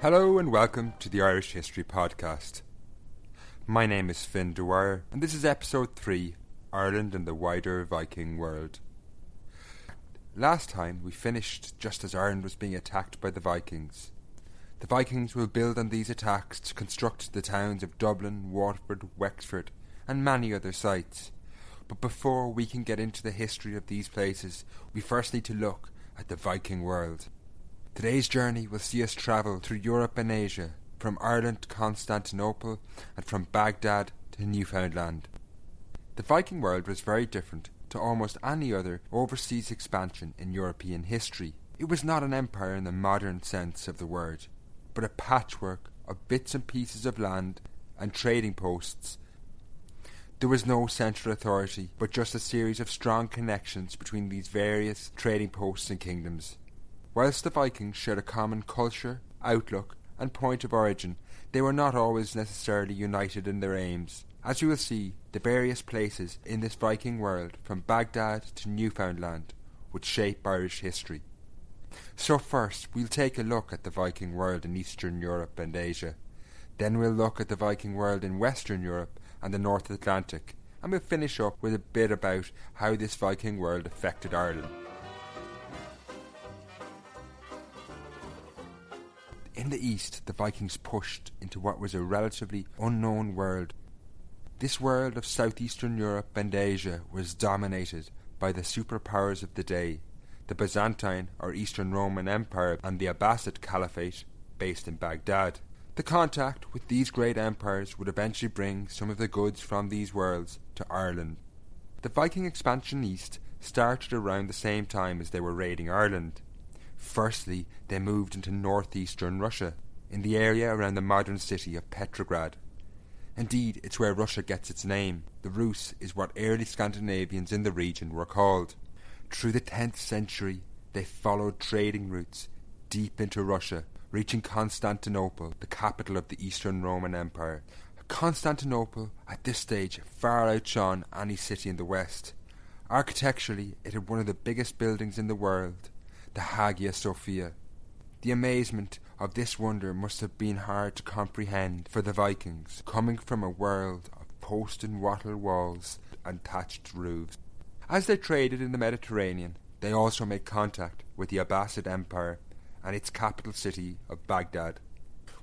Hello and welcome to the Irish History Podcast. My name is Finn Dwyer, and this is episode 3 Ireland and the Wider Viking World. Last time we finished just as Ireland was being attacked by the Vikings. The Vikings will build on these attacks to construct the towns of Dublin, Waterford, Wexford, and many other sites. But before we can get into the history of these places, we first need to look at the Viking world. Today's journey will see us travel through Europe and Asia, from Ireland to Constantinople, and from Baghdad to Newfoundland. The Viking world was very different to almost any other overseas expansion in European history. It was not an empire in the modern sense of the word, but a patchwork of bits and pieces of land and trading posts. There was no central authority, but just a series of strong connections between these various trading posts and kingdoms. Whilst the Vikings shared a common culture, outlook, and point of origin, they were not always necessarily united in their aims. As you will see, the various places in this Viking world, from Baghdad to Newfoundland, would shape Irish history. So first, we'll take a look at the Viking world in Eastern Europe and Asia. Then we'll look at the Viking world in Western Europe and the North Atlantic, and we'll finish up with a bit about how this Viking world affected Ireland. In the east, the Vikings pushed into what was a relatively unknown world. This world of southeastern Europe and Asia was dominated by the superpowers of the day, the Byzantine or Eastern Roman Empire and the Abbasid Caliphate based in Baghdad. The contact with these great empires would eventually bring some of the goods from these worlds to Ireland. The Viking expansion east started around the same time as they were raiding Ireland. Firstly, they moved into northeastern Russia, in the area around the modern city of Petrograd. Indeed, it's where Russia gets its name. The Rus is what early Scandinavians in the region were called. Through the 10th century, they followed trading routes deep into Russia, reaching Constantinople, the capital of the Eastern Roman Empire. Constantinople, at this stage, far outshone any city in the West. Architecturally, it had one of the biggest buildings in the world the Hagia Sophia. The amazement of this wonder must have been hard to comprehend for the Vikings, coming from a world of post and wattle walls and thatched roofs. As they traded in the Mediterranean, they also made contact with the Abbasid Empire and its capital city of Baghdad.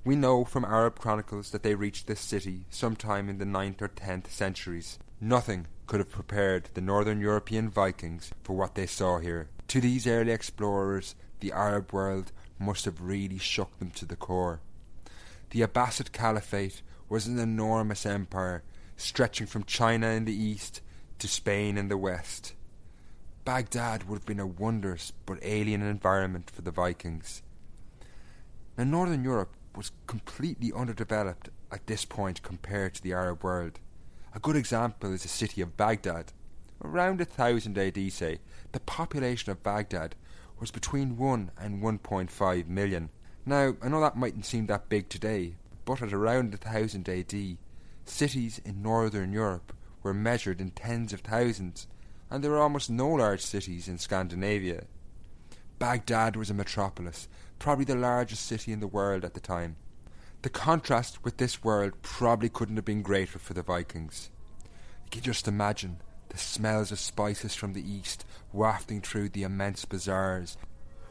We know from Arab chronicles that they reached this city sometime in the ninth or tenth centuries. Nothing could have prepared the northern European Vikings for what they saw here. To these early explorers, the Arab world must have really shook them to the core. The Abbasid Caliphate was an enormous empire, stretching from China in the east to Spain in the west. Baghdad would have been a wondrous but alien environment for the Vikings. Now, Northern Europe was completely underdeveloped at this point compared to the Arab world. A good example is the city of Baghdad. around 1000 AD, say, the population of Baghdad was between 1 and 1.5 million. Now, I know that mightn't seem that big today, but at around 1000 AD, cities in northern Europe were measured in tens of thousands, and there were almost no large cities in Scandinavia. Baghdad was a metropolis, probably the largest city in the world at the time. The contrast with this world probably couldn't have been greater for the Vikings. You can just imagine the smells of spices from the east wafting through the immense bazaars,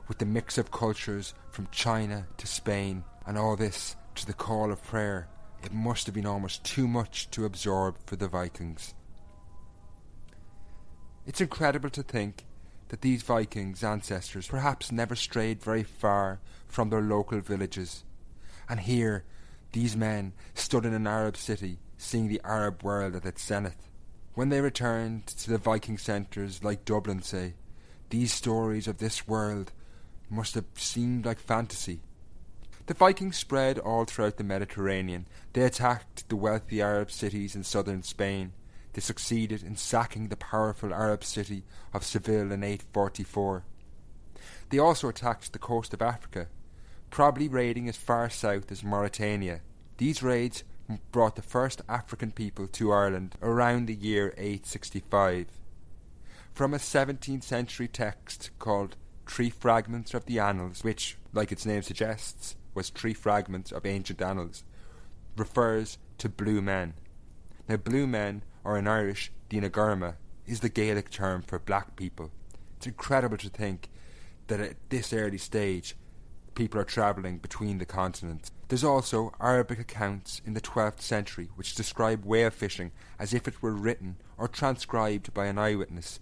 with the mix of cultures from China to Spain, and all this to the call of prayer. It must have been almost too much to absorb for the Vikings. It's incredible to think that these Vikings' ancestors perhaps never strayed very far from their local villages. And here, these men stood in an Arab city, seeing the Arab world at its zenith. When they returned to the Viking centres like Dublin, say, these stories of this world must have seemed like fantasy. The Vikings spread all throughout the Mediterranean. They attacked the wealthy Arab cities in southern Spain. They succeeded in sacking the powerful Arab city of Seville in 844. They also attacked the coast of Africa, probably raiding as far south as Mauritania. These raids brought the first African people to Ireland around the year 865. From a 17th century text called Three Fragments of the Annals, which, like its name suggests, was three fragments of ancient annals, refers to blue men. Now, blue men, or in Irish, daoine gorma, is the Gaelic term for black people. It's incredible to think that at this early stage, people are travelling between the continents. There's also Arabic accounts in the 12th century which describe whale fishing as if it were written or transcribed by an eyewitness,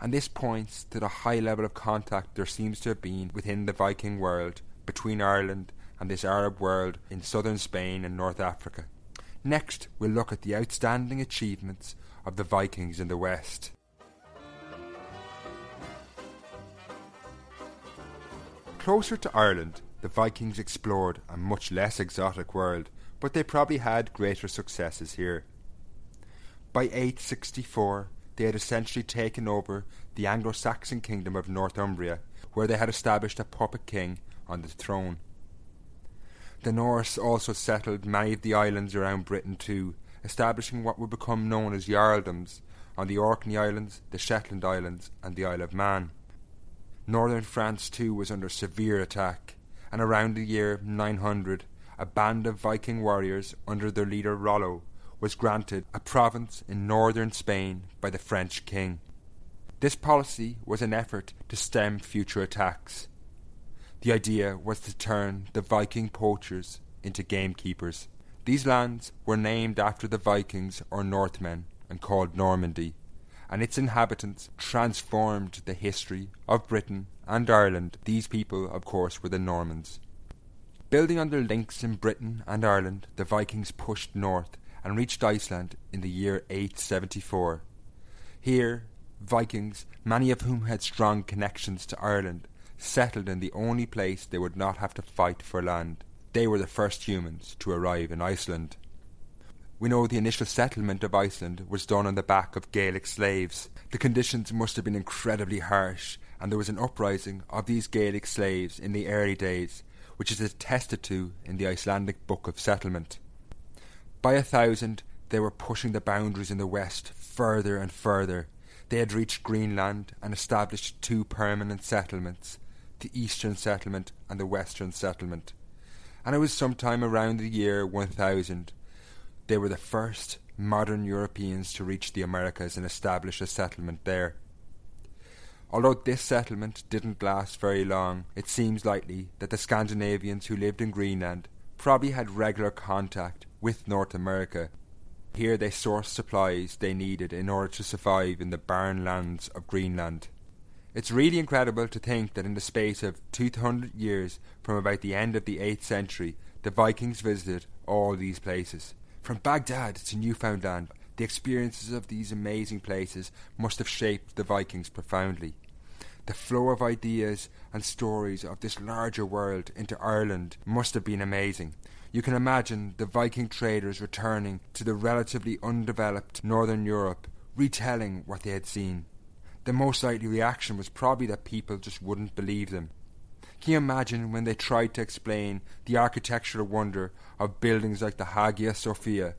and this points to the high level of contact there seems to have been within the Viking world between Ireland and this Arab world in southern Spain and North Africa. Next, we'll look at the outstanding achievements of the Vikings in the West. Closer to Ireland, the Vikings explored a much less exotic world, but they probably had greater successes here. By 864, they had essentially taken over the Anglo Saxon kingdom of Northumbria, where they had established a puppet king on the throne. The Norse also settled many of the islands around Britain too, establishing what would become known as Jarldoms on the Orkney Islands, the Shetland Islands, and the Isle of Man. Northern France too was under severe attack, and around the year 900, a band of Viking warriors under their leader Rollo was granted a province in northern Spain by the French king. This policy was an effort to stem future attacks. The idea was to turn the Viking poachers into gamekeepers. These lands were named after the Vikings or Northmen and called Normandy, and its inhabitants transformed the history of Britain and Ireland. These people, of course, were the Normans. Building on their links in Britain and Ireland, the Vikings pushed north and reached Iceland in the year 874. Here, Vikings, many of whom had strong connections to Ireland, settled in the only place they would not have to fight for land. They were the first humans to arrive in Iceland. We know the initial settlement of Iceland was done on the back of Gaelic slaves. The conditions must have been incredibly harsh, and there was an uprising of these Gaelic slaves in the early days, which is attested to in the Icelandic Book of Settlement. By a thousand, they were pushing the boundaries in the west further and further. They had reached Greenland and established two permanent settlements the eastern settlement and the western settlement. And it was sometime around the year 1000 they were the first modern Europeans to reach the Americas and establish a settlement there. Although this settlement didn't last very long, it seems likely that the Scandinavians who lived in Greenland probably had regular contact with North America. Here they sourced supplies they needed in order to survive in the barren lands of Greenland. It's really incredible to think that in the space of 200 years from about the end of the 8th century, the Vikings visited all these places. From Baghdad to Newfoundland, the experiences of these amazing places must have shaped the Vikings profoundly. The flow of ideas and stories of this larger world into Ireland must have been amazing. You can imagine the Viking traders returning to the relatively undeveloped northern Europe retelling what they had seen. The most likely reaction was probably that people just wouldn't believe them. Can you imagine when they tried to explain the architectural wonder of buildings like the Hagia Sophia?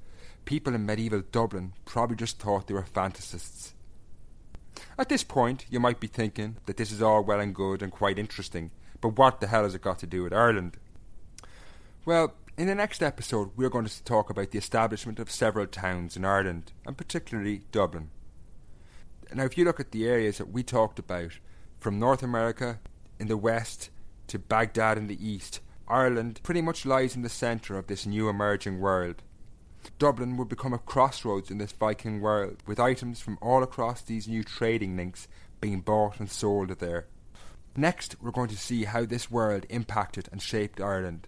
People in medieval Dublin probably just thought they were fantasists. At this point, you might be thinking that this is all well and good and quite interesting, but what the hell has it got to do with Ireland? Well, in the next episode, we're going to talk about the establishment of several towns in Ireland, and particularly Dublin. Now, if you look at the areas that we talked about, from North America in the west to Baghdad in the east, Ireland pretty much lies in the centre of this new emerging world. Dublin would become a crossroads in this Viking world, with items from all across these new trading links being bought and sold there. Next, we're going to see how this world impacted and shaped Ireland.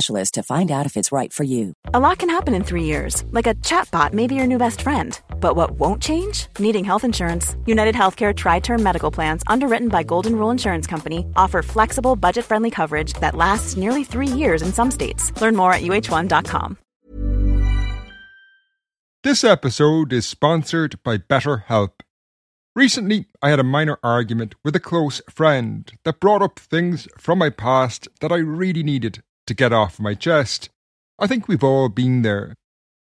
to find out if it's right for you. A lot can happen in three years, like a chatbot may be your new best friend. But what won't change? Needing health insurance. United Healthcare Tri Term Medical Plans, underwritten by Golden Rule Insurance Company, offer flexible, budget friendly coverage that lasts nearly three years in some states. Learn more at uh1.com. This episode is sponsored by BetterHelp. Recently, I had a minor argument with a close friend that brought up things from my past that I really needed to get off my chest. I think we've all been there.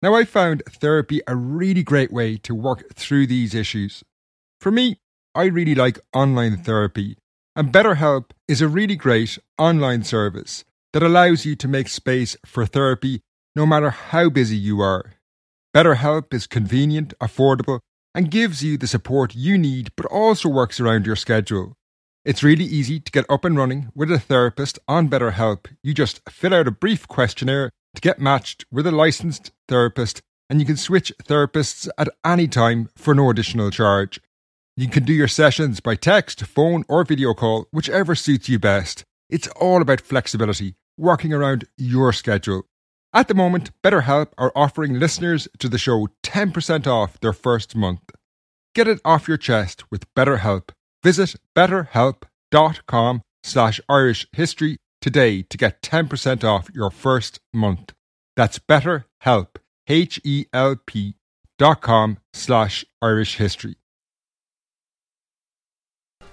Now, I found therapy a really great way to work through these issues. For me, I really like online therapy, and BetterHelp is a really great online service that allows you to make space for therapy no matter how busy you are. BetterHelp is convenient, affordable, and gives you the support you need, but also works around your schedule. It's really easy to get up and running with a therapist on BetterHelp. You just fill out a brief questionnaire to get matched with a licensed therapist, and you can switch therapists at any time for no additional charge. You can do your sessions by text, phone, or video call, whichever suits you best. It's all about flexibility, working around your schedule. At the moment, BetterHelp are offering listeners to the show 10% off their first month. Get it off your chest with BetterHelp. Visit betterhelp.com slash Irish history today to get 10% off your first month. That's betterhelp, H-E-L-P dot com slash Irish history.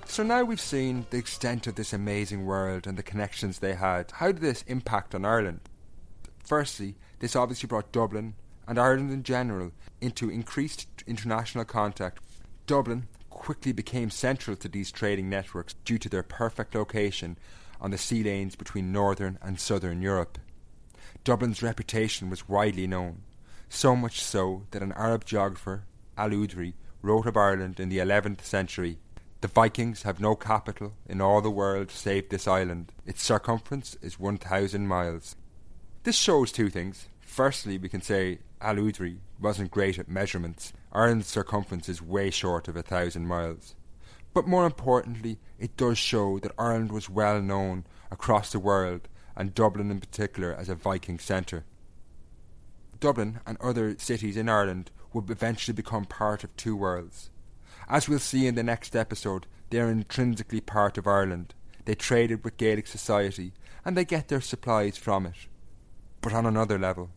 So now we've seen the extent of this amazing world and the connections they had. How did this impact on Ireland? Firstly, this obviously brought Dublin and Ireland in general into increased international contact. Dublin quickly became central to these trading networks due to their perfect location on the sea lanes between northern and southern Europe. Dublin's reputation was widely known, so much so that an Arab geographer, Al Udri, wrote of Ireland in the 11th century The Vikings have no capital in all the world save this island. Its circumference is 1,000 miles. This shows two things. Firstly, we can say Al Udri wasn't great at measurements. Ireland's circumference is way short of a thousand miles. But more importantly, it does show that Ireland was well known across the world, and Dublin in particular as a Viking centre. Dublin and other cities in Ireland would eventually become part of two worlds. As we'll see in the next episode, they are intrinsically part of Ireland. They traded with Gaelic society, and they get their supplies from it. But on another level,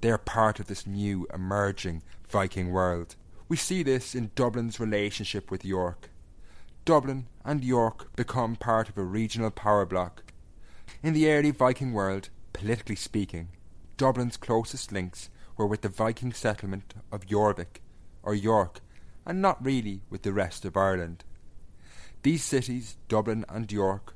they are part of this new, emerging Viking world. We see this in Dublin's relationship with York. Dublin and York become part of a regional power bloc. In the early Viking world, politically speaking, Dublin's closest links were with the Viking settlement of Jorvik, or York, and not really with the rest of Ireland. These cities, Dublin and York,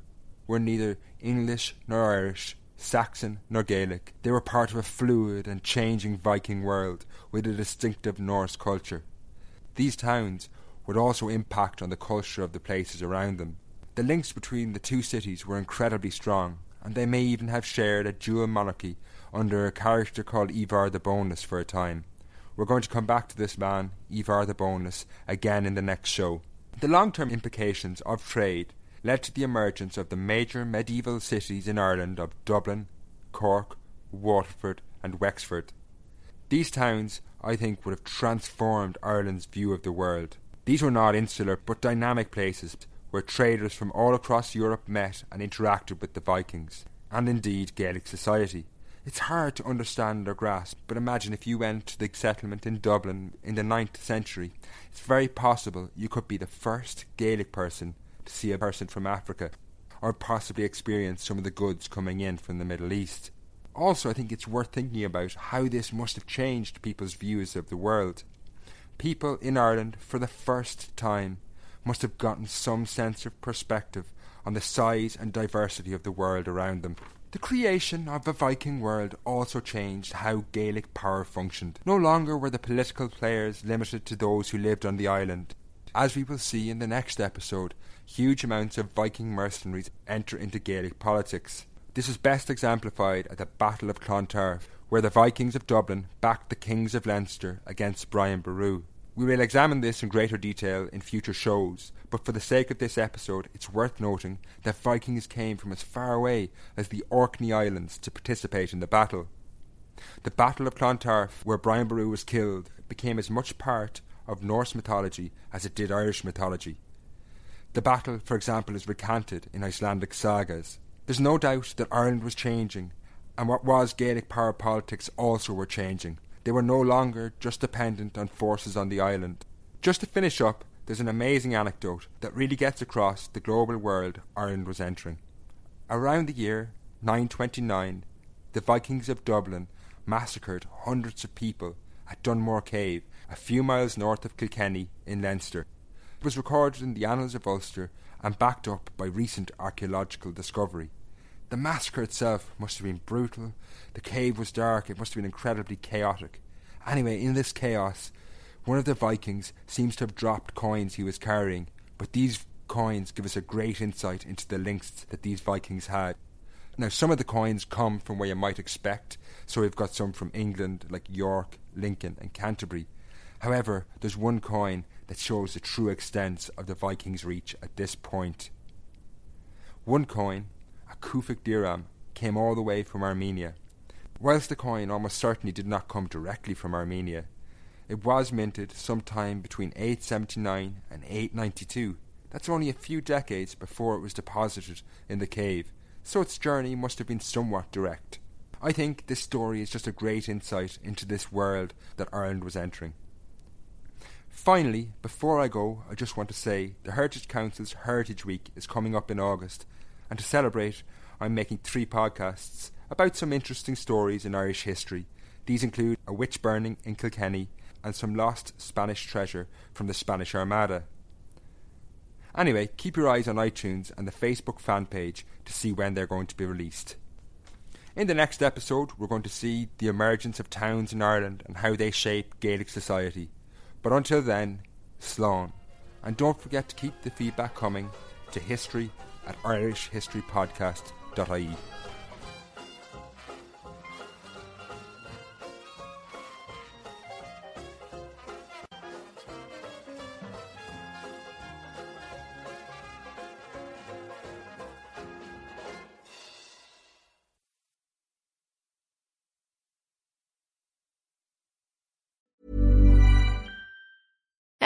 were neither English nor Irish, Saxon nor Gaelic. They were part of a fluid and changing Viking world with a distinctive Norse culture. These towns would also impact on the culture of the places around them. The links between the two cities were incredibly strong, and they may even have shared a dual monarchy under a character called Ivar the Boneless for a time. We're going to come back to this man, Ivar the Boneless, again in the next show. The long term implications of trade led to the emergence of the major medieval cities in Ireland of Dublin, Cork, Waterford, and Wexford. These towns, I think, would have transformed Ireland's view of the world. These were not insular but dynamic places where traders from all across Europe met and interacted with the Vikings, and indeed Gaelic society. It's hard to understand or grasp, but imagine if you went to the settlement in Dublin in the ninth century. It's very possible you could be the first Gaelic person see a person from Africa, or possibly experience some of the goods coming in from the Middle East. Also, I think it's worth thinking about how this must have changed people's views of the world. People in Ireland, for the first time, must have gotten some sense of perspective on the size and diversity of the world around them. The creation of the Viking world also changed how Gaelic power functioned. No longer were the political players limited to those who lived on the island. As we will see in the next episode, huge amounts of Viking mercenaries enter into Gaelic politics. This is best exemplified at the Battle of Clontarf, where the Vikings of Dublin backed the Kings of Leinster against Brian Boru. We will examine this in greater detail in future shows, but for the sake of this episode, it's worth noting that Vikings came from as far away as the Orkney Islands to participate in the battle. The Battle of Clontarf, where Brian Boru was killed, became as much part of Norse mythology as it did Irish mythology. The battle, for example, is recanted in Icelandic sagas. There's no doubt that Ireland was changing, and what was Gaelic power politics also were changing. They were no longer just dependent on forces on the island. Just to finish up, there's an amazing anecdote that really gets across the global world Ireland was entering. Around the year 929, the Vikings of Dublin massacred hundreds of people at Dunmore Cave, a few miles north of Kilkenny in Leinster. It was recorded in the Annals of Ulster and backed up by recent archaeological discovery. The massacre itself must have been brutal. The cave was dark. It must have been incredibly chaotic. Anyway, in this chaos, one of the Vikings seems to have dropped coins he was carrying, but these coins give us a great insight into the links that these Vikings had. Now, some of the coins come from where you might expect, so we've got some from England, like York, Lincoln, and Canterbury. However, there's one coin that shows the true extent of the Vikings' reach at this point. One coin a Kufic dirham, came all the way from Armenia. Whilst the coin almost certainly did not come directly from Armenia, it was minted sometime between 879 and 892. That's only a few decades before it was deposited in the cave, so its journey must have been somewhat direct. I think this story is just a great insight into this world that Ireland was entering. Finally, before I go, I just want to say the Heritage Council's Heritage Week is coming up in August, and to celebrate, I'm making three podcasts about some interesting stories in Irish history. These include a witch burning in Kilkenny and some lost Spanish treasure from the Spanish Armada. Anyway, keep your eyes on iTunes and the Facebook fan page to see when they're going to be released. In the next episode, we're going to see the emergence of towns in Ireland and how they shape Gaelic society. But until then, Slán. And don't forget to keep the feedback coming to history at irishhistorypodcast.ie.